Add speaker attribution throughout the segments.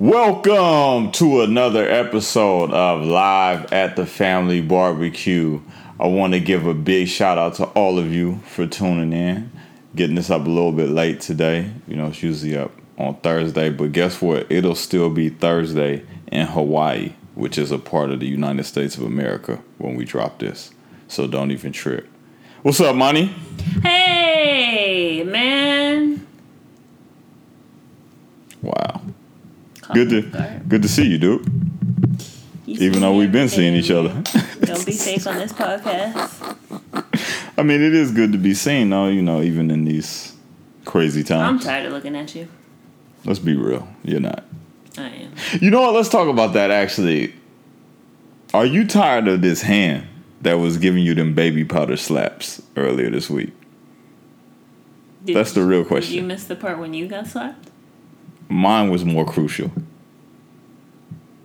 Speaker 1: Welcome to another episode of Live at the Family Barbecue. I want to give a big shout out to all of you for tuning in. Getting this up a little bit late today. You know, it's usually up on Thursday, but guess what? It'll still be Thursday in Hawaii, which is a part of the United States of America when we drop this. So don't even trip. What's up, Money?
Speaker 2: Hey, man.
Speaker 1: Wow. Good to good to see you, dude.
Speaker 2: You
Speaker 1: Even though we've been seeing each other.
Speaker 2: Don't be fake on this podcast.
Speaker 1: I mean, it is good to be seen, though. You know, even in these crazy times.
Speaker 2: I'm tired of looking at you.
Speaker 1: Let's be real. You're not.
Speaker 2: I am.
Speaker 1: You know what? Let's talk about that. Actually, are you tired of this hand that was giving you them baby powder slaps earlier this week?
Speaker 2: Did,
Speaker 1: That's the real
Speaker 2: Did you
Speaker 1: question.
Speaker 2: miss the part when you got slapped?
Speaker 1: Mine was more crucial.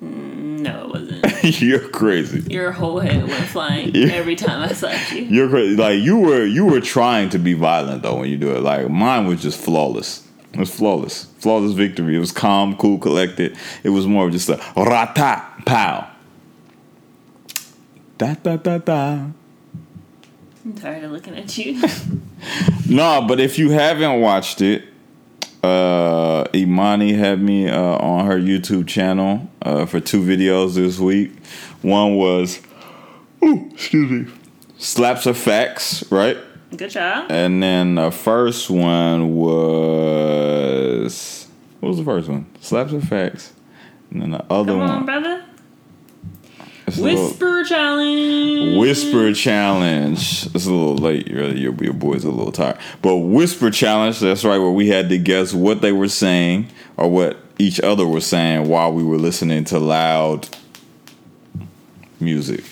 Speaker 2: Mm, no, it wasn't.
Speaker 1: You're crazy.
Speaker 2: Your whole head went flying every time I slapped you.
Speaker 1: You're crazy. Like you were, you were trying to be violent though when you do it. Like mine was just flawless. It was flawless, flawless victory. It was calm, cool, collected. It was more of just a rata pow. Da da da da.
Speaker 2: I'm tired of looking at you.
Speaker 1: No, but if you haven't watched it, uh, Imani had me uh, on her YouTube channel uh, for two videos this week. One was, ooh, excuse me, slaps of facts, right?
Speaker 2: Good job.
Speaker 1: And then the first one was what was the first one? Slaps of facts. And then the other
Speaker 2: Come on,
Speaker 1: one,
Speaker 2: brother.
Speaker 1: It's
Speaker 2: Whisper challenge.
Speaker 1: Whisper challenge. It's a little late. Really, your, your boy's a little tired. But whisper challenge. That's right. Where we had to guess what they were saying or what each other was saying while we were listening to loud music.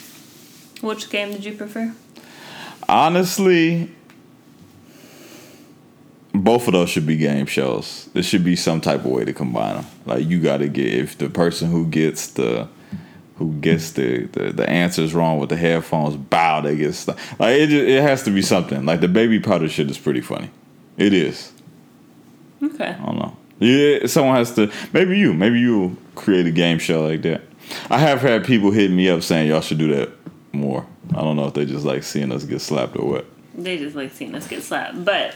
Speaker 2: Which game did you prefer?
Speaker 1: Honestly, both of those should be game shows. There should be some type of way to combine them. Like you got to get if the person who gets the who gets the, the the answers wrong with the headphones bow they get st- like it just, it has to be something. Like the baby powder shit is pretty funny. It is.
Speaker 2: Okay.
Speaker 1: I don't know. Yeah, someone has to. Maybe you. Maybe you create a game show like that. I have had people hit me up saying y'all should do that more. I don't know if they just like seeing us get slapped or what.
Speaker 2: They just like seeing us get slapped. But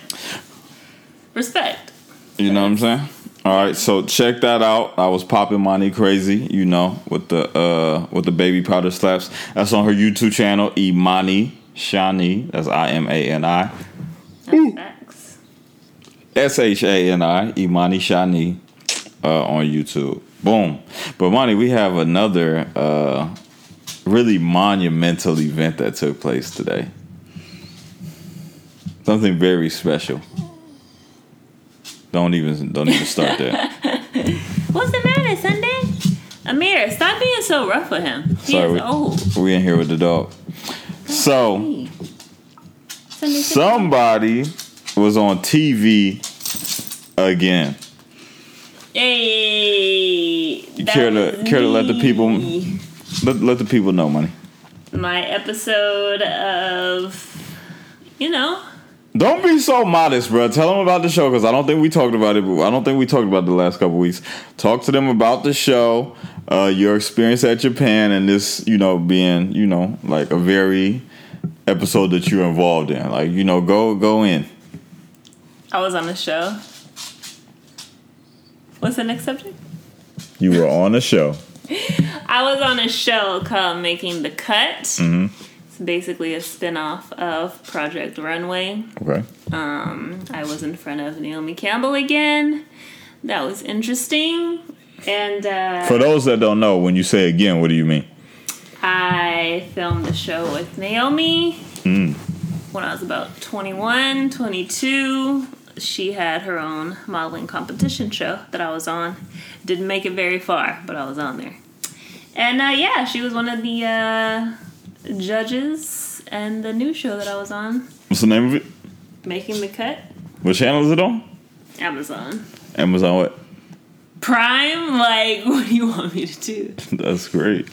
Speaker 2: respect.
Speaker 1: You know what I'm saying? All right, so check that out. I was popping money crazy, you know, with the uh with the baby powder slaps. That's on her YouTube channel, Imani Shani. That's I M A N I
Speaker 2: That's facts.
Speaker 1: S H A N I Imani Shani uh, on YouTube. Boom. But money, we have another uh really monumental event that took place today. Something very special. Don't even don't even start there.
Speaker 2: What's the matter, Sunday? Amir, stop being so rough with him. He
Speaker 1: Sorry,
Speaker 2: is old.
Speaker 1: We in here with the dog. So.
Speaker 2: Sunday,
Speaker 1: somebody was on TV again.
Speaker 2: Hey,
Speaker 1: You care to- care to let the people- Let, let the people know, money.
Speaker 2: My episode of, you know,
Speaker 1: Don't be so modest, bro. Tell them about the show because I don't think we talked about it. I don't think we talked about it the last couple weeks. Talk to them about the show, uh, your experience at Japan, and this, you know, being, you know, like a very episode that you're involved in. Like, you know, go go in.
Speaker 2: I was on the show. What's the next subject?
Speaker 1: You were on a show.
Speaker 2: I was on a show called Making the Cut.
Speaker 1: Mm-hmm.
Speaker 2: It's basically a spin-off of Project Runway.
Speaker 1: Okay.
Speaker 2: Um, I was in front of Naomi Campbell again. That was interesting. And uh,
Speaker 1: For those that don't know, when you say again, what do you mean?
Speaker 2: I filmed the show with Naomi
Speaker 1: Mm.
Speaker 2: when I was about 21, 22. She had her own modeling competition show that I was on. Didn't make it very far, but I was on there. And uh, yeah, she was one of the uh, judges and the new show that I was on,
Speaker 1: What's the name of it?
Speaker 2: Making the Cut,
Speaker 1: What channel is it on?
Speaker 2: Amazon.
Speaker 1: Amazon what?
Speaker 2: Prime, like, what do you want me to do?
Speaker 1: That's great.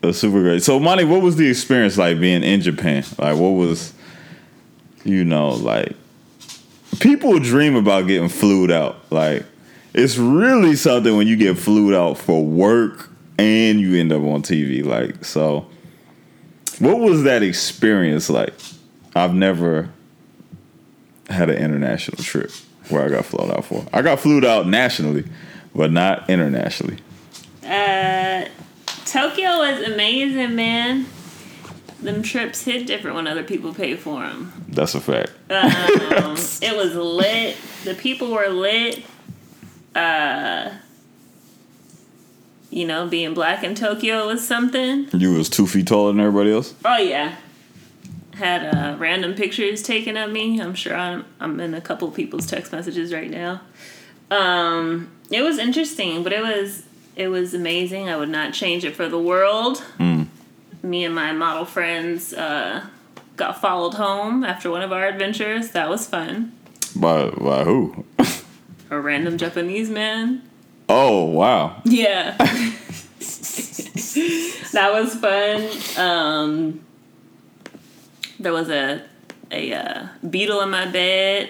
Speaker 1: That's super great. So, Monty, what was the experience like being in Japan? Like, what was, you know, like, people dream about getting flued out. Like, it's really something when you get flued out for work and you end up on TV. Like, so what was that experience like? I've never had an international trip where I got flown out for. I got flued out nationally, but not internationally.
Speaker 2: Uh, Tokyo was amazing, man. Them trips hit different when other people pay for them.
Speaker 1: That's a fact.
Speaker 2: Um, it was lit. The people were lit. Uh, you know, being black in Tokyo was something.
Speaker 1: You was two feet taller than everybody else.
Speaker 2: Oh yeah, had uh, random pictures taken of me. I'm sure I'm I'm in a couple people's text messages right now. Um, it was interesting, but it was it was amazing. I would not change it for the world.
Speaker 1: Mm.
Speaker 2: Me and my model friends uh, got followed home after one of our adventures. That was fun.
Speaker 1: By by who?
Speaker 2: A random Japanese man.
Speaker 1: Oh wow.
Speaker 2: Yeah. that was fun. Um, there was a a uh, beetle in my bed.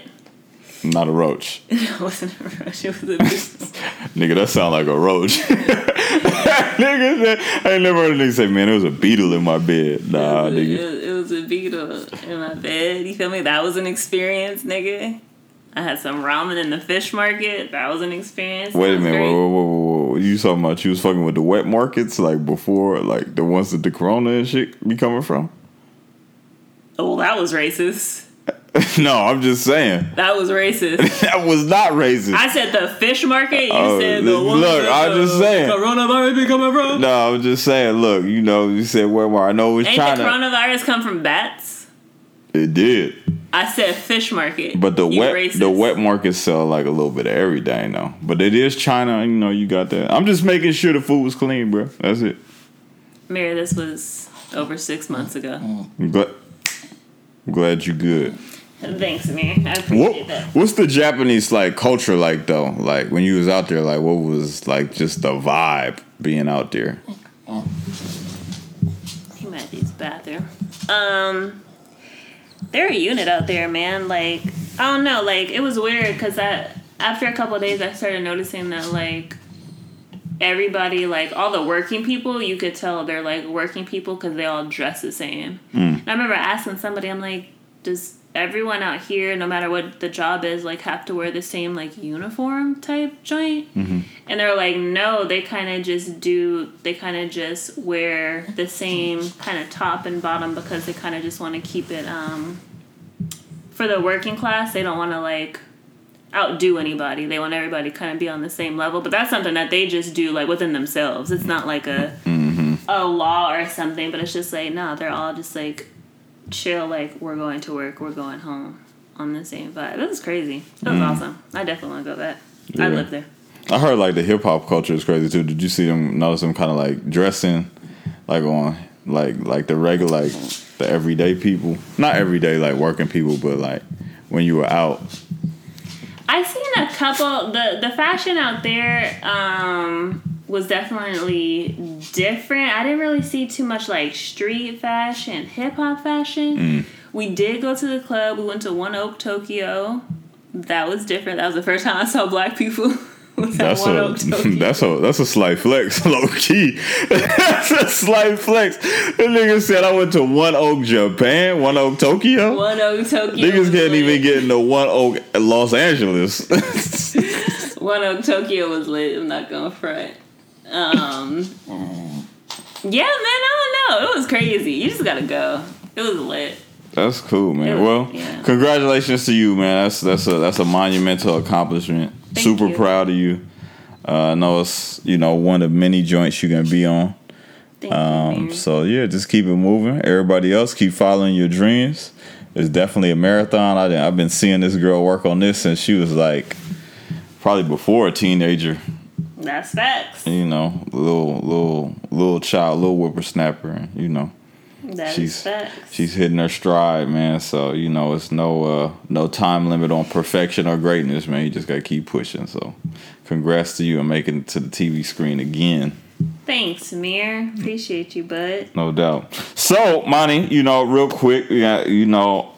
Speaker 1: Not a roach.
Speaker 2: it wasn't a roach. It was a beetle.
Speaker 1: Nigga, that sound like a roach. nigga, I ain't never heard a nigga say, man, there was a beetle in my bed. Nah,
Speaker 2: it,
Speaker 1: nigga.
Speaker 2: was, it was a beetle in my bed. You feel me? That was an experience, nigga. I had some ramen in the fish market. That was an experience.
Speaker 1: Wait a minute,
Speaker 2: great.
Speaker 1: whoa, whoa, whoa, whoa. You talking about you was fucking with the wet markets, like before, like the ones that the corona and shit be coming from?
Speaker 2: Oh, that was racist.
Speaker 1: no, I'm just saying.
Speaker 2: That was racist.
Speaker 1: That was not racist.
Speaker 2: I said the fish market. You
Speaker 1: Oh,
Speaker 2: said the one.
Speaker 1: look,
Speaker 2: that
Speaker 1: I'm
Speaker 2: the
Speaker 1: just saying.
Speaker 2: Coronavirus be coming from.
Speaker 1: no, I'm just saying, look, you know, you said where were I know it was
Speaker 2: Ain't
Speaker 1: China.
Speaker 2: the coronavirus come from bats?
Speaker 1: it did.
Speaker 2: I said fish market.
Speaker 1: But the
Speaker 2: You
Speaker 1: wet
Speaker 2: racist.
Speaker 1: the wet markets sell like a little bit of everything though. But it is China, you know, you got that. I'm just making sure the food was clean, bro. That's it.
Speaker 2: Mary, this was over six months ago.
Speaker 1: I'm glad, I'm glad you're good.
Speaker 2: Thanks, Mary. I
Speaker 1: What
Speaker 2: that.
Speaker 1: what's the Japanese like culture like though? Like when you was out there, like what was like just the vibe being out there?
Speaker 2: He might use bathroom. Um, they're a unit out there, man. Like I don't know. Like it was weird because I after a couple of days I started noticing that like everybody like all the working people you could tell they're like working people because they all dress the same. Hmm. And I remember asking somebody, I'm like, does everyone out here, no matter what the job is, like have to wear the same like uniform type joint? And they're like, no, they kind of just do, they kind of just wear the same kind of top and bottom because they kind of just want to keep it, um, for the working class, they don't want to like outdo anybody. They want everybody to kind of be on the same level. But that's something that they just do like within themselves. It's not like a, a law or something, but it's just like, no, they're all just like chill, like, we're going to work, we're going home on the same vibe. It was crazy. It was awesome. I definitely want to go back. I
Speaker 1: Yeah.
Speaker 2: live there.
Speaker 1: I heard like the hip hop culture is crazy too. Did you see them notice them kind of like dressing like on like like the regular like the everyday people? Not everyday like working people, but like when you were out.
Speaker 2: I seen a couple. the The fashion out there um, was definitely different. I didn't really see too much like street fashion, hip hop fashion. Mm. We did go to the club. We went to One Oak Tokyo. That was different. That was the first time I saw black people.
Speaker 1: That's a that's a that's a slight flex, low key. that's a slight flex. The nigga said I went to One Oak, Japan, One Oak, Tokyo.
Speaker 2: One Oak Tokyo.
Speaker 1: Niggas can't
Speaker 2: lit.
Speaker 1: even get into One Oak, Los Angeles.
Speaker 2: One Oak Tokyo was lit. I'm not gonna front. Um, yeah, man. I don't know. It was crazy. You just gotta go. It was lit.
Speaker 1: That's cool, man.
Speaker 2: Was-
Speaker 1: well,
Speaker 2: yeah.
Speaker 1: congratulations to you, man. That's that's a that's a monumental accomplishment.
Speaker 2: Thank
Speaker 1: Super
Speaker 2: you.
Speaker 1: proud of you. Uh, I know it's you know one of many joints you're gonna be on.
Speaker 2: Thank
Speaker 1: Um,
Speaker 2: you.
Speaker 1: so yeah, just keep it moving. Everybody else, keep following your dreams. It's definitely a marathon. I, I've been seeing this girl work on this since she was like probably before a teenager.
Speaker 2: That's facts.
Speaker 1: You know, little little little child, little whippersnapper. and, You know.
Speaker 2: That
Speaker 1: she's
Speaker 2: facts.
Speaker 1: she's hitting her stride, man. So you know, it's no uh, no time limit on perfection or greatness, man. You just gotta keep pushing. So, congrats to you on making it to the TV screen again,
Speaker 2: Thanks, Amir. Appreciate you, bud.
Speaker 1: no doubt. So, Monty, you know, real quick, yeah, you know,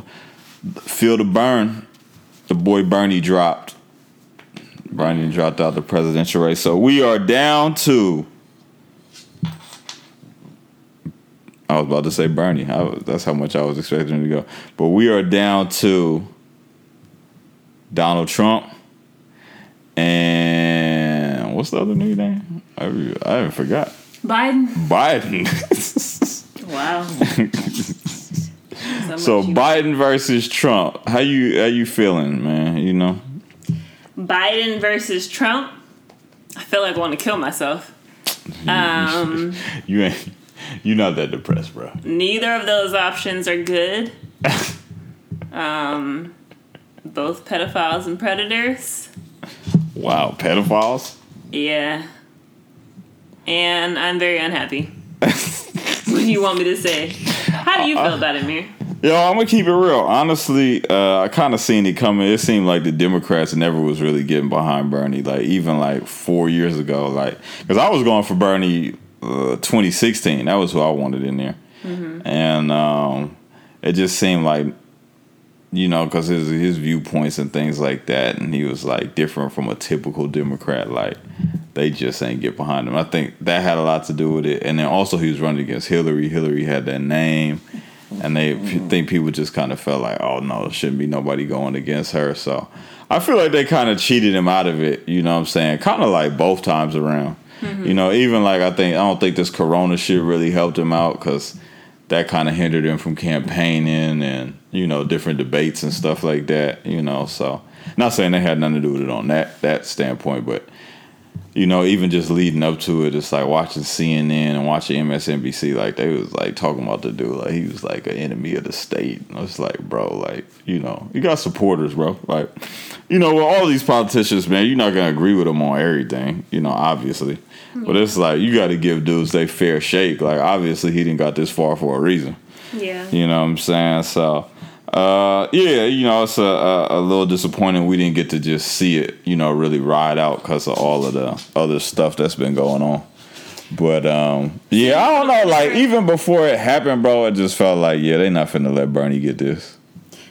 Speaker 1: feel the burn. The boy Bernie dropped. Bernie dropped out the presidential race. So we are down to. I was about to say Bernie. I was, that's how much I was expecting to go. But we are down to Donald Trump and what's the other new name? I, I haven't forgot.
Speaker 2: Biden.
Speaker 1: Biden.
Speaker 2: Wow.
Speaker 1: so
Speaker 2: much you-
Speaker 1: Biden versus Trump. How you how you feeling, man? You know.
Speaker 2: Biden versus Trump. I feel like I want to kill myself. Um,
Speaker 1: You ain't You're not that depressed, bro.
Speaker 2: neither of those options are good. Um, both pedophiles and predators.
Speaker 1: Wow, pedophiles.
Speaker 2: Yeah. And I'm very unhappy. what do you want me to say? How do you feel about it, Mir?
Speaker 1: Yo, I'm gonna keep it real. Honestly, uh, I kind of seen it coming. It seemed like the Democrats never was really getting behind Bernie. Like even like four years ago, like because I was going for Bernie uh, 2016. That was who I wanted in there, and um, it just seemed like you know because his his viewpoints and things like that, and he was like different from a typical Democrat. Like they just ain't get behind him. I think that had a lot to do with it, and then also he was running against Hillary. Hillary had that name and they p- think people just kind of felt like, oh no, there shouldn't be nobody going against her. So I feel like they kind of cheated him out of it. You know what I'm saying? Kind of like both times around. Mm-hmm. You know, even like I think I don't think this Corona shit really helped him out because that kind of hindered him from campaigning and you know different debates and stuff like that. You know, so not saying they had nothing to do with it on that that standpoint, but you know, even just leading up to it, it's like watching CNN and watching MSNBC, like they was like talking about the dude, like he was like an enemy of the state. And it's like, bro, like you know, you got supporters, bro. Like, you know, with all these politicians, man, you're not gonna agree with them on everything, you know, obviously. Hmm. But it's like you got to give dudes they fair shake. Like, obviously, he didn't got this far for a reason.
Speaker 2: Yeah.
Speaker 1: You know what I'm saying? So, uh, yeah, you know, it's a, a, a little disappointing we didn't get to just see it, you know, really ride out because of all of the other stuff that's been going on. But um, yeah, I don't know. Like even before it happened, bro, it just felt like yeah, they not finna let Bernie get this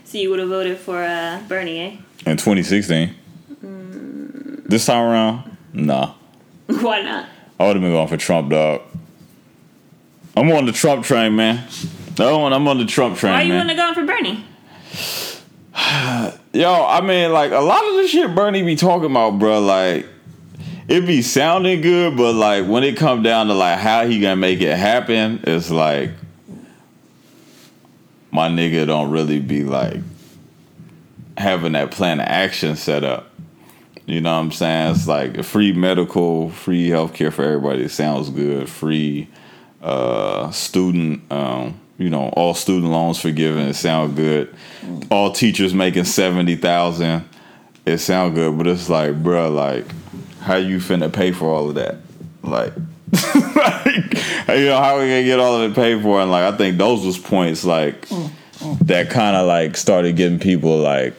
Speaker 2: So you would have voted for uh, Bernie, eh?
Speaker 1: in 2016. This time around, nah,
Speaker 2: Why not?
Speaker 1: I would have been going for Trump, dog. I'm on the Trump train, man. No, I'm on the Trump train,
Speaker 2: Why are you
Speaker 1: man.
Speaker 2: wouldn't have gone for Bernie?
Speaker 1: Yo, I mean, like a lot of the shit Bernie be talking about, bro. Like it be sounding good, but like when it come down to like how he gonna make it happen, it's like my nigga don't really be like having that plan of action set up. You know what I'm saying? It's like free medical, free healthcare for everybody. It sounds good. Free uh, student, um, you know, all student loans forgiven. It sound good. All teachers making seventy thousand. It sound good, but it's like, bruh, like, how you finna pay for all of that? Like, like, you know, how we gonna get all of it paid for? And like, I think those was points like that kind of like started getting people like,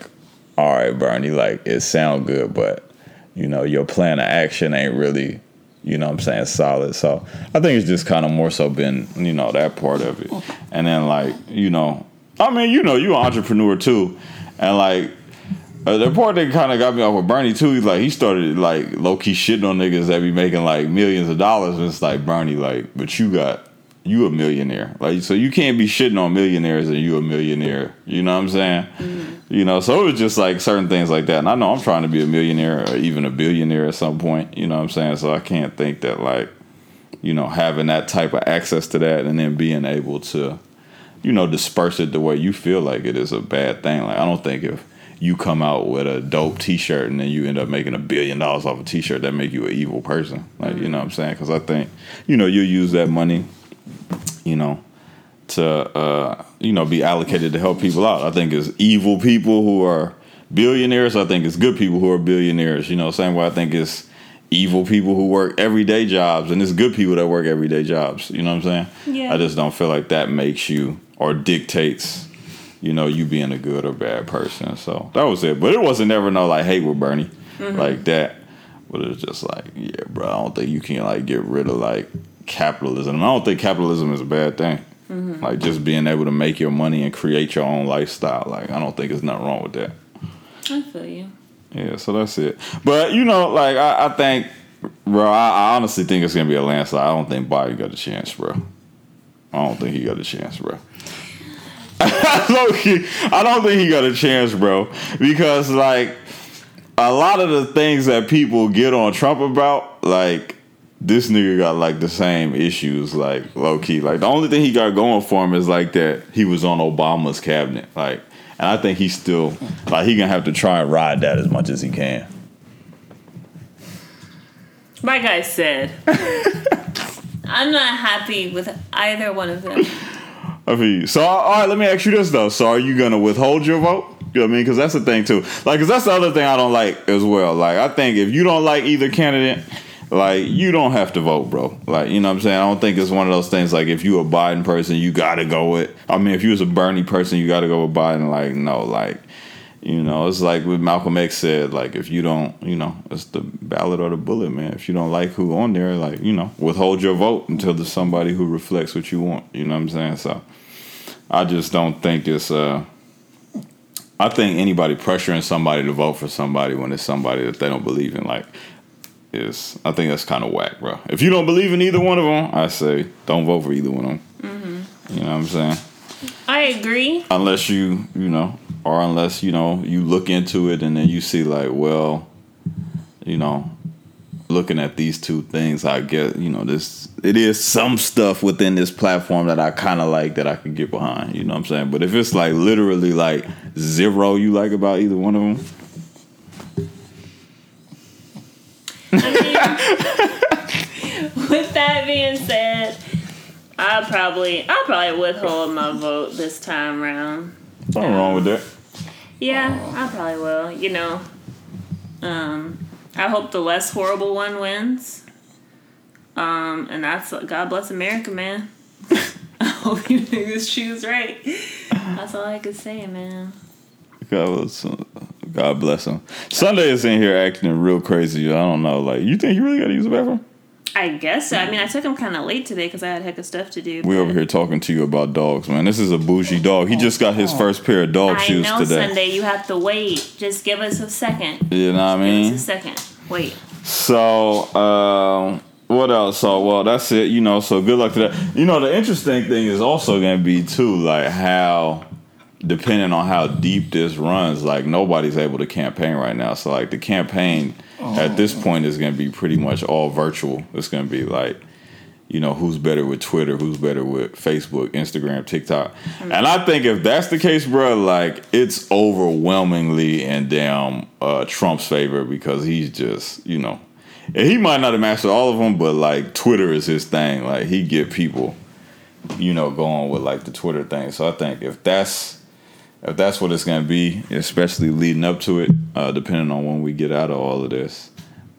Speaker 1: all right, Bernie, like it sound good, but you know, your plan of action ain't really, you know what I'm saying, solid. So I think it's just kind of more so been, you know, that part of it. And then like, you know, I mean, you know, you an entrepreneur too. And like uh, the part that kind of got me off with Bernie too, he's like he started like low key shitting on niggas that be making like millions of dollars, and it's like Bernie, like, but you got you a millionaire, like so you can't be shitting on millionaires and you a millionaire. You know what I'm saying? You know, so it was just like certain things like that. And I know I'm trying to be a millionaire or even a billionaire at some point. You know what I'm saying? So I can't think that like you know having that type of access to that and then being able to you know disperse it the way you feel like it is a bad thing. Like I don't think if you come out with a dope T-shirt and then you end up making a billion dollars off a T-shirt, that make you an evil person. Like you mm. know what I'm saying? Because I think you know you use that money, you know, to uh, you know be allocated to help people out. I think it's evil people who are billionaires. I think it's good people who are billionaires. You know, same way I think it's evil people who work everyday jobs and it's good people that work everyday jobs. You know what I'm saying?
Speaker 2: Yeah.
Speaker 1: I just don't feel like that makes you or dictates, you know, you being a good or bad person. So that was it. But it wasn't never no like hate with Bernie like that. But it was just like, yeah, bro, I don't think you can like get rid of like capitalism. I don't think capitalism is a bad thing. Mm-hmm. Like just being able to make your money and create your own lifestyle. Like I don't think there's nothing wrong with that.
Speaker 2: I feel you.
Speaker 1: Yeah, so that's it. But you know, like I, I think, bro, I, I, honestly think it's gonna be a landslide. I don't think Biden got a chance, bro. I don't think he got a chance, bro. I don't think he got a chance, bro, because like a lot of the things that people get on Trump about, like this nigga got like the same issues, like low key. Like the only thing he got going for him is like that he was on Obama's cabinet, like, and I think he's still like he gonna have to try and ride that as much as he can.
Speaker 2: Like I said, I'm not happy with either one of them.
Speaker 1: I mean, so all right, let me ask you this though. So are you gonna withhold your vote? You know what I mean? Because that's the thing too. Like, cause that's the other thing I don't like as well. Like, I think if you don't like either candidate, like you don't have to vote, bro. Like, you know what I'm saying? I don't think it's one of those things like if you a Biden person, you gotta go with I mean, if you was a Bernie person, you gotta go with Biden. Like, no, like you know, it's like what Malcolm X said, like if you don't, you know, it's the ballot or the bullet, man. If you don't like who on there, like, you know, withhold your vote until there's somebody who reflects what you want. You know what I'm saying? So I just don't think it's uh I think anybody pressuring somebody to vote for somebody when it's somebody that they don't believe in, like, is I think that's kind of whack, bro. If you don't believe in either one of them, I say don't vote for either one of them. Mm-hmm. You know what I'm saying?
Speaker 2: I agree.
Speaker 1: Unless you, you know, or unless you know you look into it and then you see like, well, you know, looking at these two things, I get, you know, this it is some stuff within this platform that I kind of like that I can get behind. You know what I'm saying? But if it's like literally like zero you like about either one of them.
Speaker 2: I mean, with that being said, I'll probably I'll probably withhold my vote this time around.
Speaker 1: Nothing wrong with that.
Speaker 2: Yeah, I probably will. You know, um, I hope the less horrible one wins. Um, and that's God bless America, man. I hope you niggas choose right. That's all I could say, man.
Speaker 1: God bless. God bless him. Sunday is in here acting real crazy. I don't know. Like, you think you really got to use the bathroom?
Speaker 2: I guess so. I mean, I took him kind of late today because I had a heck of stuff to do.
Speaker 1: We over here talking to you about dogs, man. This is a bougie dog. He just got his first pair of dog
Speaker 2: I
Speaker 1: shoes
Speaker 2: know
Speaker 1: today.
Speaker 2: Sunday you have to wait. Just give us a second.
Speaker 1: You know what I
Speaker 2: Give
Speaker 1: mean?
Speaker 2: us a second. Wait.
Speaker 1: So, um, what else? So, well, that's it. You know, so good luck to that. You know, the interesting thing is also going to be too, like how, depending on how deep this runs, like nobody's able to campaign right now. So, like the campaign at this point is going to be pretty much all virtual. It's going to be like. You know who's better with Twitter, who's better with Facebook, Instagram, TikTok, and I think if that's the case, bro, like it's overwhelmingly in damn uh, Trump's favor because he's just, you know, and he might not have mastered all of them, but like Twitter is his thing. Like he get people, you know, going with like the Twitter thing. So I think if that's if that's what it's gonna be, especially leading up to it, uh, depending on when we get out of all of this,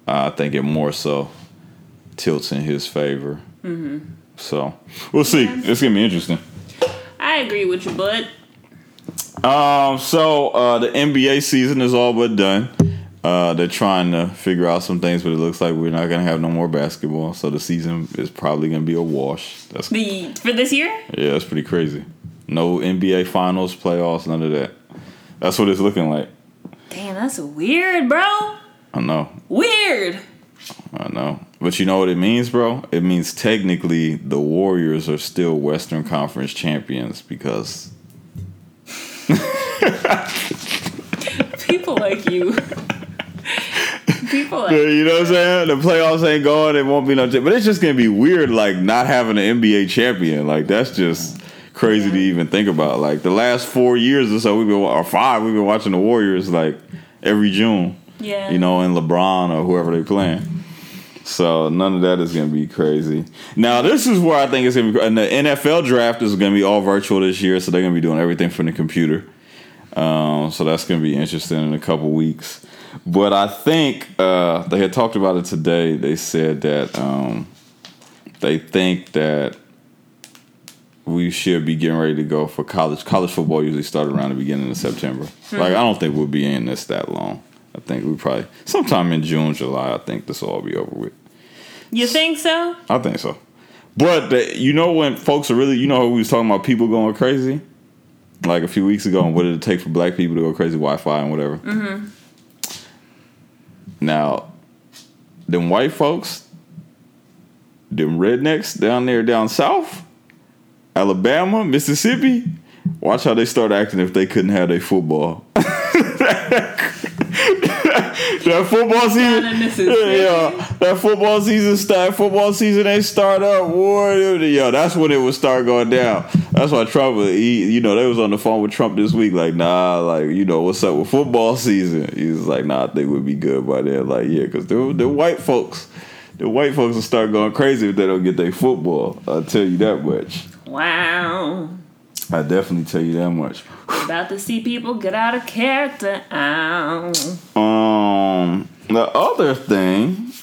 Speaker 1: uh, I think it more so tilts in his favor. Mm-hmm. So we'll see. It's gonna be interesting.
Speaker 2: I agree with you, bud.
Speaker 1: Um, so uh, the NBA season is all but done. Uh, they're trying to figure out some things, but it looks like we're not gonna have no more basketball. So the season is probably gonna be a wash. That's
Speaker 2: The for this year?
Speaker 1: yeah, that's pretty crazy. No NBA finals, playoffs, none of that. That's what it's looking like.
Speaker 2: Damn, that's weird, bro.
Speaker 1: I know,
Speaker 2: Weird.
Speaker 1: I know. But you know what it means, bro? It means technically the Warriors are still Western Conference champions because
Speaker 2: People like you. People like
Speaker 1: you know what I'm saying? The playoffs ain't going. It won't be no. But it's just gonna be weird, like not having an NBA champion. Like that's just crazy to even think about. Like the last four years or so, we've been or five, we've been watching the Warriors like every June.
Speaker 2: Yeah.
Speaker 1: You know, and LeBron or whoever they playing. So none of that is gonna be crazy. Now this is where I think it's gonna be. And the NFL draft is gonna be all virtual this year, so they're gonna be doing everything from the computer. Um, so that's going to be interesting in a couple weeks. But I think uh, they had talked about it today. They said that um, they think that we should be getting ready to go for college. College football usually start around the beginning of September. Hmm. Like I don't think we'll be in this that long. I think we probably sometime in June, July. I think this will all be over with.
Speaker 2: You think so?
Speaker 1: I think so. But the, you know when folks are really, you know, we was talking about people going crazy, like a few weeks ago, and what did it take for black people to go crazy, Wi-Fi and whatever. Mm-hmm. Now, them white folks, them rednecks down there down south, Alabama, Mississippi, watch how they start acting if they couldn't have their football. that football season, yeah, that football season start. Football season they start up. War, yo, that's when it would start going down. That's why Trump, he, you know, they was on the phone with Trump this week. Like, nah, like, you know, what's up with football season? He's like, nah, I think we'd be good by then. Like, yeah, because the the white folks, the white folks will start going crazy if they don't get their football. I'll tell you that much.
Speaker 2: Wow.
Speaker 1: I definitely tell you that much.
Speaker 2: About to see people get out of character. Ow.
Speaker 1: Um, the other thing,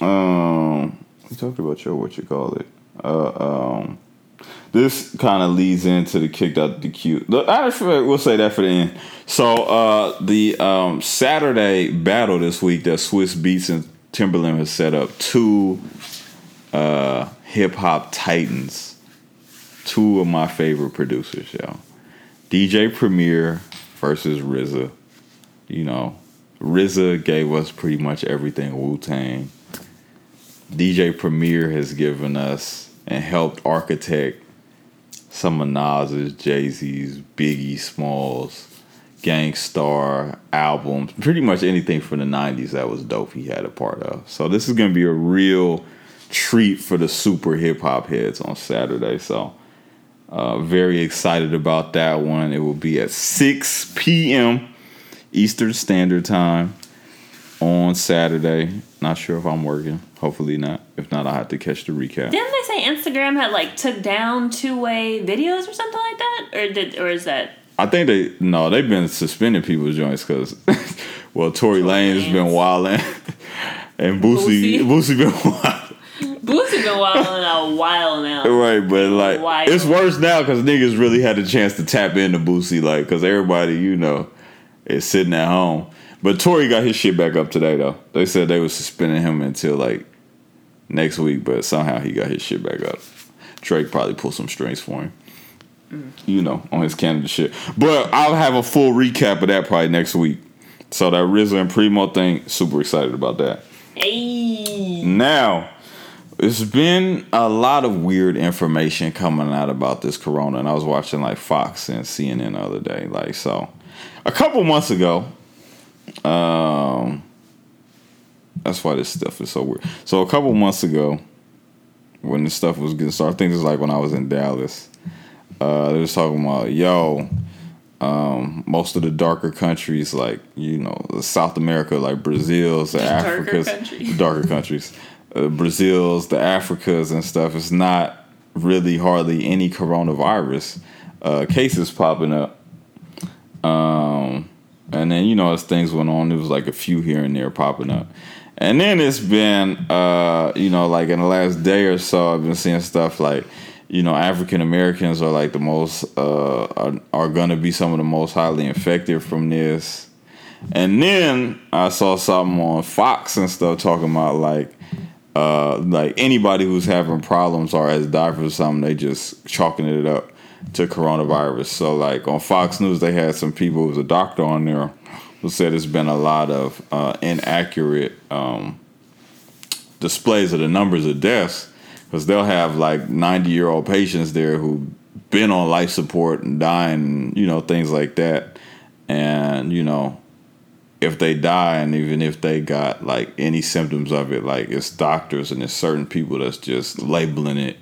Speaker 1: um, we talked about your what you call it. Uh, um, this kind of leads into the kicked out the cute. We'll say that for the end. So, uh, the um, Saturday battle this week that Swizz Beatz and Timbaland has set up two uh, hip hop titans two of my favorite producers, yo. DJ Premier versus RZA. You know, RZA gave us pretty much everything Wu Tang. DJ Premier has given us and helped architect some of Nas's, Jay Z's, Biggie Smalls, Gang Starr albums, pretty much anything from the 90s that was dope he had a part of. So this is going to be a real treat for the super hip hop heads on Saturday. So uh, very excited about that one. It will be at 6 p.m. Eastern Standard Time on Saturday. Not sure if I'm working. Hopefully not. If not, I'll have to catch the recap.
Speaker 2: Didn't they say Instagram had like took down two way videos or something like that, or did or is that?
Speaker 1: I think they no, they've been suspending people's joints because, well, Tory, Tory Lanez been wilding, and Boosie Boosie, Boosie been wilding.
Speaker 2: Boosie been wilding a while now.
Speaker 1: Right, but like Wild. it's worse now because niggas really had a chance to tap into Boosie, like because everybody you know is sitting at home. But Tory got his shit back up today though. They said they was suspending him until like next week, but somehow he got his shit back up. Drake probably pulled some strings for him. Mm. You know, on his Canada shit. But I'll have a full recap of that probably next week. So that RZA and Primo thing, super excited about that. Hey. Now, it's been a lot of weird information coming out about this corona, and I was watching like Fox and CNN the other day. Like, so a couple months ago, um, that's why this stuff is so weird. So a couple months ago, when this stuff was getting started, I think it was like when I was in Dallas. Uh, they was talking about yo, um, most of the darker countries, like you know, South America, like Brazil's, the Africa's, darker countries uh, Brazil's, the Africas, and stuff, it's not really hardly any coronavirus uh, cases popping up. Um, and then you know as things went on, there was like a few here and there popping up. And then it's been, uh, you know, like in the last day or so, I've been seeing stuff like, you know, African Americans are like the most, uh, are, are going to be some of the most highly infected from this. And then I saw something on Fox and stuff talking about like, uh, like anybody who's having problems or has died from something, they just chalking it up to coronavirus. So like on Fox News, they had some people who was a doctor on there who said it's been a lot of uh, inaccurate um, displays of the numbers of deaths because they'll have like 90 year old patients there who've been on life support and dying, you know, things like that. And, you know, if they die and even if they got like any symptoms of it, like it's doctors and it's certain people that's just labeling it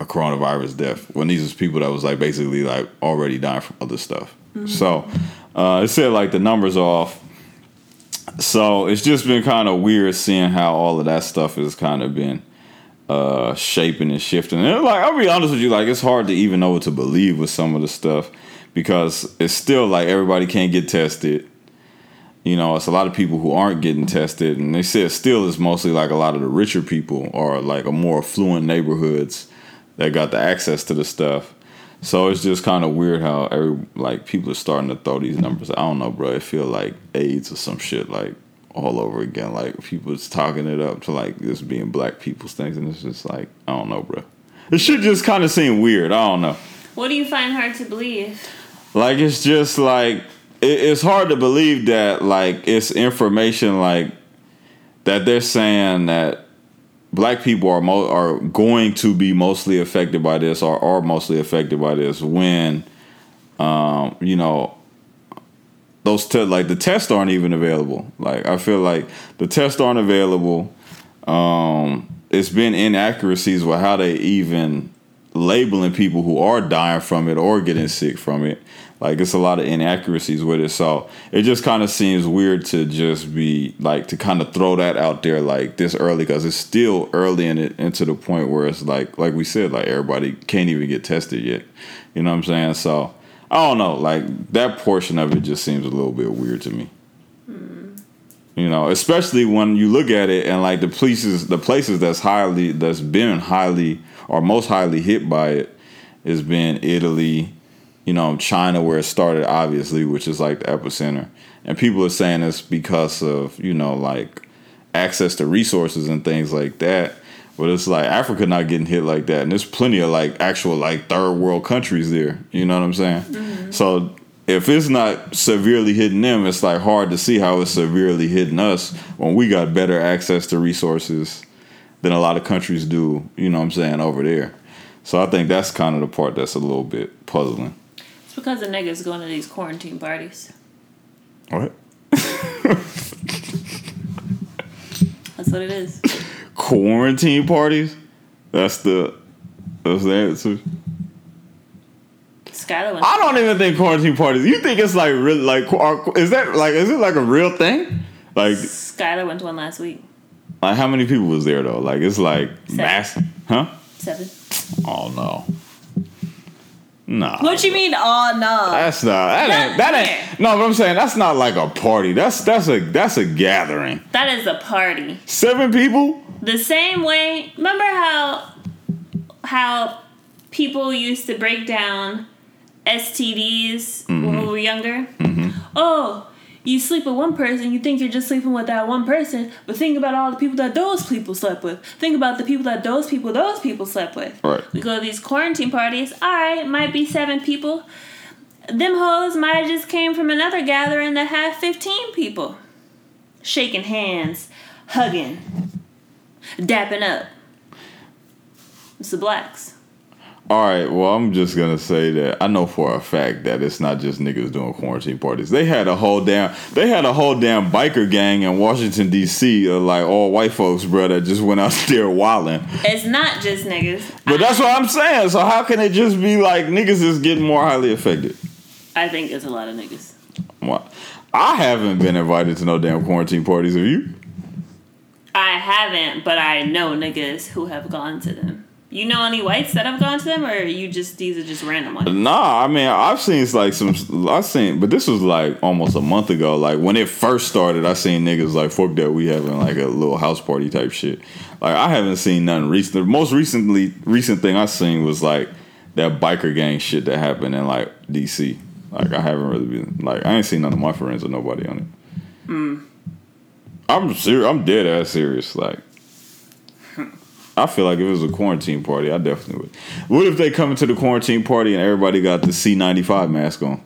Speaker 1: a coronavirus death when these is people that was like basically like already dying from other stuff. Mm-hmm. So uh, it said like the numbers off. So it's just been kind of weird seeing how all of that stuff has kind of been uh, shaping and shifting. And like I'll be honest with you, like it's hard to even know what to believe with some of the stuff because it's still like everybody can't get tested you know, it's a lot of people who aren't getting tested, and they said still it's mostly like a lot of the richer people or like a more affluent neighborhoods that got the access to the stuff. So it's just kind of weird how every like people are starting to throw these numbers. I don't know, bro. It feel like AIDS or some shit like all over again. Like people is talking it up to like this being black people's things, and it's just like I don't know, bro. It should just kind of seem weird. I don't know.
Speaker 2: What do you find hard to believe?
Speaker 1: Like it's just like it's hard to believe that like it's information like that they're saying that black people are mo- are going to be mostly affected by this or are mostly affected by this when um, you know those te- like the tests aren't even available. Like i feel like the tests aren't available. Um, it's been inaccuracies with how they even labeling people who are dying from it or getting sick from it like it's a lot of inaccuracies with it. So it just kind of seems weird to just be like to kind of throw that out there like this early because it's still early in it into the point where it's like like we said like everybody can't even get tested yet. You know what i'm saying? So i don't know. Like that portion of it just seems a little bit weird to me. Hmm. You know especially when you look at it and like the places the places that's highly that's been highly or most highly hit by it has been italy you know, China where it started, obviously, which is like the epicenter. And people are saying it's because of, you know, like access to resources and things like that. But it's like Africa not getting hit like that. And there's plenty of like actual like third world countries there. You know what I'm saying? Mm-hmm. So if it's not severely hitting them, it's like hard to see how it's severely hitting us when we got better access to resources than a lot of countries do, you know what I'm saying, over there. So I think that's kind of the part that's a little bit puzzling.
Speaker 2: Because the niggas going to these quarantine parties.
Speaker 1: What?
Speaker 2: That's what it is.
Speaker 1: Quarantine parties? That's the that's the answer.
Speaker 2: Skylar
Speaker 1: I don't even think quarantine parties. You think it's like real? Like, is that like is it like a real thing? Like
Speaker 2: Skylar went to one last week.
Speaker 1: Like how many people was there though? Like it's like
Speaker 2: Seven.
Speaker 1: mass, huh?
Speaker 2: Seven.
Speaker 1: Oh no. Nah.
Speaker 2: What you mean? Oh no.
Speaker 1: That's not that ain't that ain't no. But I'm saying that's not like a party. That's that's a that's a gathering.
Speaker 2: That is a party.
Speaker 1: Seven people.
Speaker 2: The same way. Remember how how people used to break down STDs mm-hmm. when we were younger?
Speaker 1: Mm-hmm.
Speaker 2: Oh, you sleep with one person, you think you're just sleeping with that one person, but think about all the people that those people slept with. Think about the people that those people those people slept with.
Speaker 1: Right.
Speaker 2: We go to these quarantine parties. All right, might be seven people. Them hoes might have just came from another gathering that had fifteen people, shaking hands, hugging, dapping up. It's the blacks.
Speaker 1: All right, well, I'm just gonna say that I know for a fact that it's not just niggas doing quarantine parties. They had a whole damn, they had a whole damn biker gang in Washington D.C. of uh, like all white folks, bro, that just went out there wilding.
Speaker 2: It's not just niggas.
Speaker 1: But that's what I'm saying. So how can it just be like niggas is getting more highly affected?
Speaker 2: I think it's a lot of niggas.
Speaker 1: What? I haven't been invited to no damn quarantine parties. Have you?
Speaker 2: I haven't, but I know niggas who have gone to them. You know any whites that have gone to them, or you just these are just random ones?
Speaker 1: Nah, I mean I've seen like some I've seen, but this was like almost a month ago. Like when it first started, I seen niggas like fuck that we having like a little house party type shit. Like I haven't seen nothing recent. The most recently recent thing I seen was like that biker gang shit that happened in like DC. Like I haven't really been like I ain't seen none of my friends or nobody on it.
Speaker 2: Hmm.
Speaker 1: I'm serious. I'm dead ass serious. Like I feel like if it was a quarantine party, I definitely would. What if they come into the quarantine party and everybody got the C95 mask on?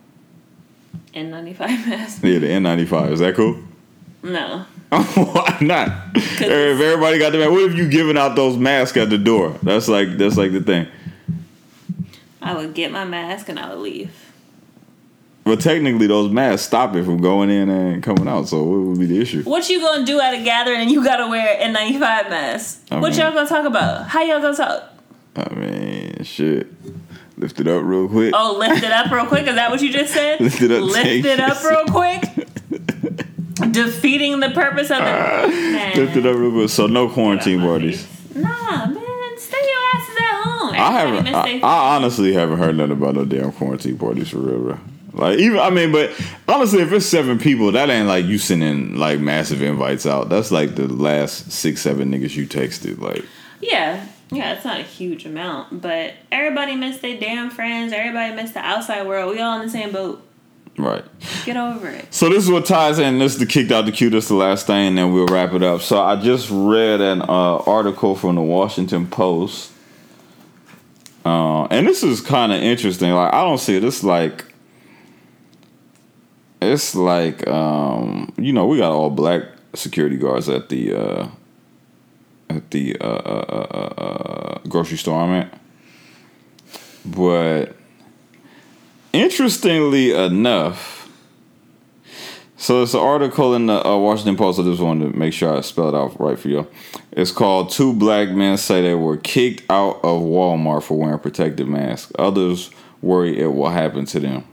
Speaker 2: N95 mask?
Speaker 1: Yeah, the N95. Is that cool?
Speaker 2: No.
Speaker 1: Why not? If everybody got the mask, what if you giving out those masks at the door? That's like that's like the thing.
Speaker 2: I would get my mask and I would leave.
Speaker 1: But technically, those masks stop it from going in and coming out. So what would be the issue?
Speaker 2: What you gonna do at a gathering and you gotta wear an N95 mask? I what mean, y'all gonna talk about? How y'all gonna talk?
Speaker 1: I mean, shit. Lift it up real quick.
Speaker 2: Oh, lift it up real quick. Is that what you just said?
Speaker 1: lift it up.
Speaker 2: Lift it up real quick. Defeating the purpose of it. Uh,
Speaker 1: lift it up real quick. So no quarantine parties.
Speaker 2: Nah, man. Stay your asses at home.
Speaker 1: I haven't. I, I, honestly haven't heard nothing about no damn quarantine parties for real, bro. Like even I mean, but honestly, if it's seven people, that ain't like you sending like massive invites out. That's like the last six, seven niggas you texted. Like
Speaker 2: yeah, yeah, it's not a huge amount, but everybody missed their damn friends. Everybody missed the outside world. We all in the same boat.
Speaker 1: Right.
Speaker 2: Get over it.
Speaker 1: So this is what ties in. This is the kicked out the. This is the last thing, and then we'll wrap it up. So I just read an uh, article from the Washington Post, uh, and this is kind of interesting. Like I don't see it. It's like it's like um, you know we got all black security guards at the uh, at the uh, uh, uh, uh, grocery store I'm at. But interestingly enough, so it's an article in the uh, Washington Post. I just wanted to make sure I spelled it out right for you. It's called Two Black Men Say They Were Kicked Out of Walmart for Wearing Protective Masks. Others worry it will happen to them.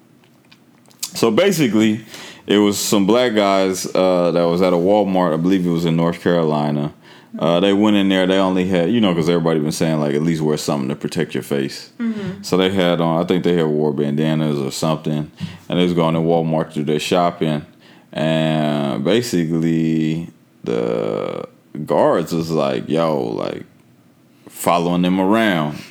Speaker 1: So basically, it was some black guys uh, that was at a Walmart. I believe it was in North Carolina. Uh, they went in there. They only had, you know, because everybody been saying like at least wear something to protect your face. Mm-hmm. So they had on. I think they had wore bandanas or something, and they was going to Walmart to do their shopping. And basically, the guards was like, "Yo, like following them around,"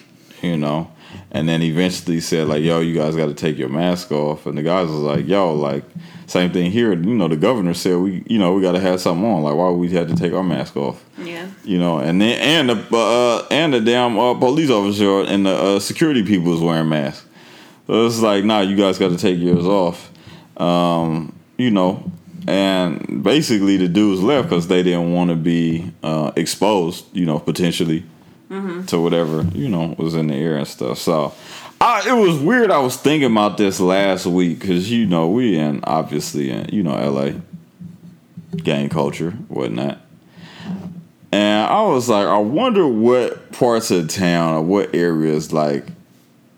Speaker 1: you know. And then eventually said like, "Yo, you guys got to take your mask off." And the guys was like, "Yo, like." Same thing here. You know, the governor said we, you know, we got to have something on. Like, why would we have to take our mask off?
Speaker 2: Yeah.
Speaker 1: You know, and then and the uh, and the damn uh, police officer and the uh, security people was wearing masks. So it's like, nah, you guys got to take yours off. Um, you know, and basically the dudes left because they didn't want to be uh, exposed. You know, potentially mm-hmm. to whatever you know was in the air and stuff. So I, it was weird. I was thinking about this last week because you know we in obviously in you know L.A. gang culture whatnot, and I was like, I wonder what parts of town or what areas like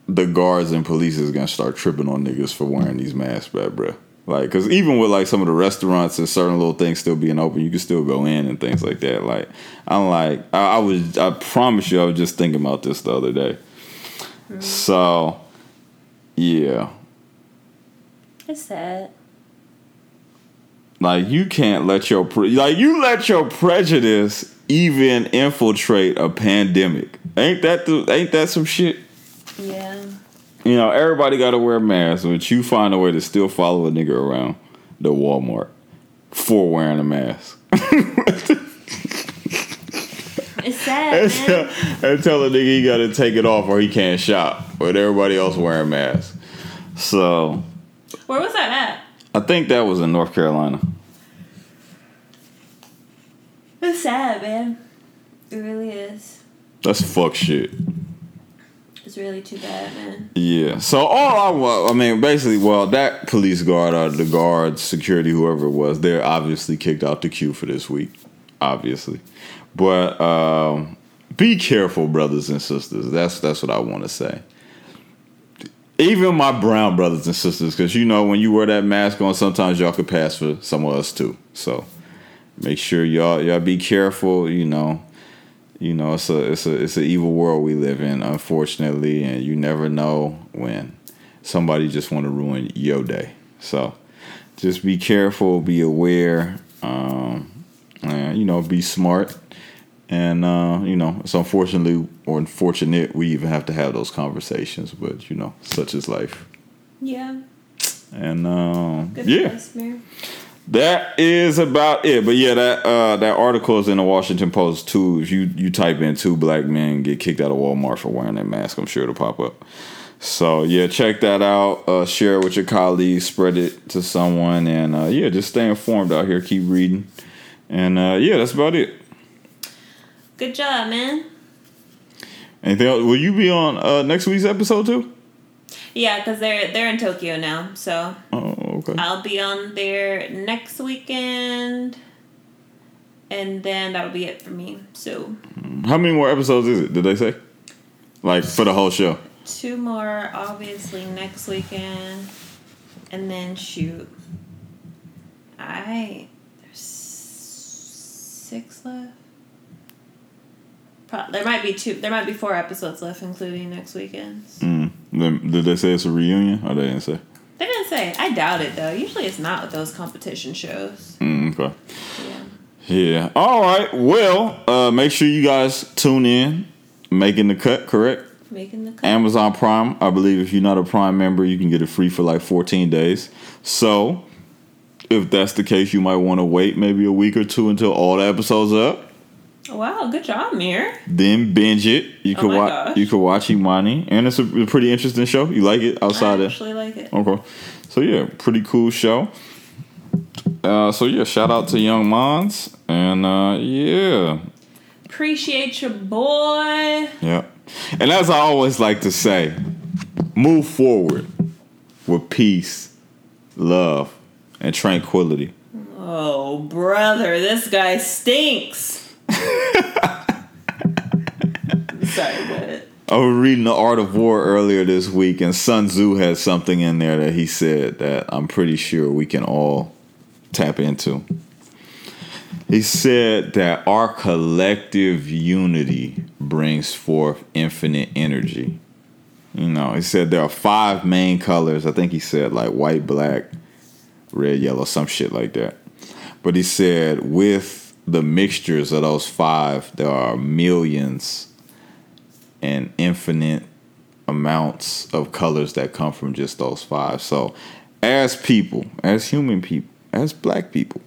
Speaker 1: the guards and police is gonna start tripping on niggas for wearing these masks, bro. bro. Like, cause even with like some of the restaurants and certain little things still being open, you can still go in and things like that. Like, I'm like, I, I was, I promise you, I was just thinking about this the other day. So, yeah.
Speaker 2: It's sad.
Speaker 1: Like you can't let your pre- like you let your prejudice even infiltrate a pandemic. Ain't that the, ain't that some shit?
Speaker 2: Yeah.
Speaker 1: You know, everybody got to wear masks, but you find a way to still follow a nigga around the Walmart for wearing a mask.
Speaker 2: It's sad,
Speaker 1: and,
Speaker 2: man.
Speaker 1: tell, and tell a nigga he got to take it off or he can't shop with everybody else wearing masks. So,
Speaker 2: Where was that at?
Speaker 1: I think that was in North Carolina.
Speaker 2: It's sad, man. It really is.
Speaker 1: That's fuck shit.
Speaker 2: It's really too bad, man.
Speaker 1: Yeah. So all I wa- I mean, basically, well, that police guard or the guard, security, whoever it was, they're obviously kicked out the queue for this week. Obviously, but um, be careful, brothers and sisters. That's that's what I want to say. Even my brown brothers and sisters, because you know when you wear that mask on, sometimes y'all could pass for some of us too. So make sure y'all y'all be careful. You know, you know it's a it's a it's an evil world we live in, unfortunately, and you never know when somebody just want to ruin your day. So just be careful, be aware, um, and you know, be smart. And uh, you know, it's unfortunately or unfortunate we even have to have those conversations, but you know, such is life.
Speaker 2: Yeah.
Speaker 1: And uh,
Speaker 2: Good
Speaker 1: yeah. That is about it. But yeah, that uh, that article is in the Washington Post too. If you you type in two black men get kicked out of Walmart for wearing that mask, I'm sure it'll pop up. So yeah, check that out. Uh, share it with your colleagues, spread it to someone, and uh, yeah, just stay informed out here. Keep reading, and uh, yeah, that's about it.
Speaker 2: Good job, man.
Speaker 1: Anything else? Will you be on uh, next week's episode too?
Speaker 2: Yeah, because they're they're in Tokyo now, so
Speaker 1: Oh, okay.
Speaker 2: I'll be on there next weekend, and then that'll be it for me. So
Speaker 1: How many more episodes is it? Did they say? Like for the whole show?
Speaker 2: two more, obviously next weekend, and then shoot. I there's six left. Pro- there might be two. There might be four episodes left, including next weekend's.
Speaker 1: Mm. Did they say it's a reunion? Or they didn't say?
Speaker 2: They didn't say. I doubt it though. Usually it's not with those competition shows.
Speaker 1: Mm, okay.
Speaker 2: Yeah.
Speaker 1: Yeah. All right. Well, uh, make sure you guys tune in. Making the cut, correct?
Speaker 2: Making the cut.
Speaker 1: Amazon Prime. I believe if you're not a Prime member, you can get it free for like 14 days. So, if that's the case, you might want to wait maybe a week or two until all the episodes are up.
Speaker 2: Wow, good job, Mir.
Speaker 1: Then binge it. You
Speaker 2: Oh my
Speaker 1: watch.
Speaker 2: gosh.
Speaker 1: You can watch Imani, and it's a, pretty interesting show. You like it outside
Speaker 2: I
Speaker 1: of
Speaker 2: actually like it.
Speaker 1: Okay. So yeah, pretty cool show. Uh, so yeah, shout out to Young Mons, and uh, yeah,
Speaker 2: Appreciate your boy.
Speaker 1: yeah. And as I always like to say, move forward with peace, love, and tranquility.
Speaker 2: Oh, brother, this guy stinks. Sorry,
Speaker 1: I was reading The Art of War earlier this week, and Sun Tzu had something in there that he said that I'm pretty sure we can all tap into. He said that our collective unity brings forth infinite energy. You know, he said there are five main colors. I think he said like white, black, red, yellow, some shit like that. But he said with the mixtures of those five, there are millions and infinite amounts of colors that come from just those five. So, as people, as human people, as black people,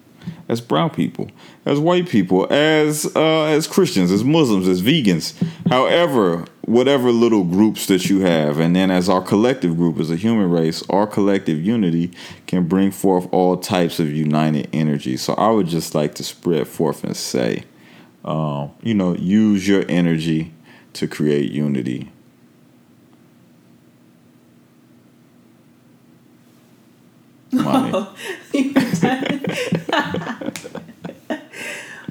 Speaker 1: as brown people, as white people, as uh, as Christians, as Muslims, as vegans, however, whatever little groups that you have, and then as our collective group, as a human race, our collective unity can bring forth all types of united energy. So, I would just like to spread forth and say, um, you know, use your energy to create unity.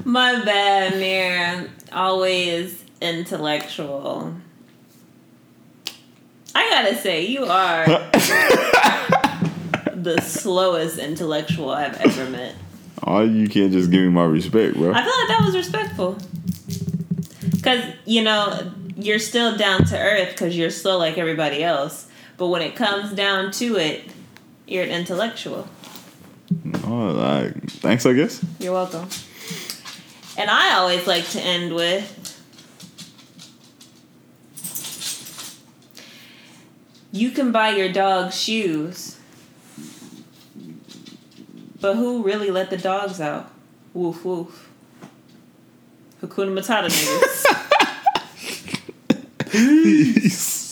Speaker 2: My bad, man. Always intellectual. I gotta say, you are the slowest intellectual I've ever met.
Speaker 1: Oh, you can't just give me my respect, bro.
Speaker 2: I feel like that was respectful. Because, you know, you're still down to earth because you're slow like everybody else. But when it comes down to it, you're an intellectual.
Speaker 1: Oh, like, thanks, I guess.
Speaker 2: You're welcome. And I always like to end with You can buy your dog shoes, but who really let the dogs out? Woof woof. Hakuna Matata niggas.
Speaker 1: Peace.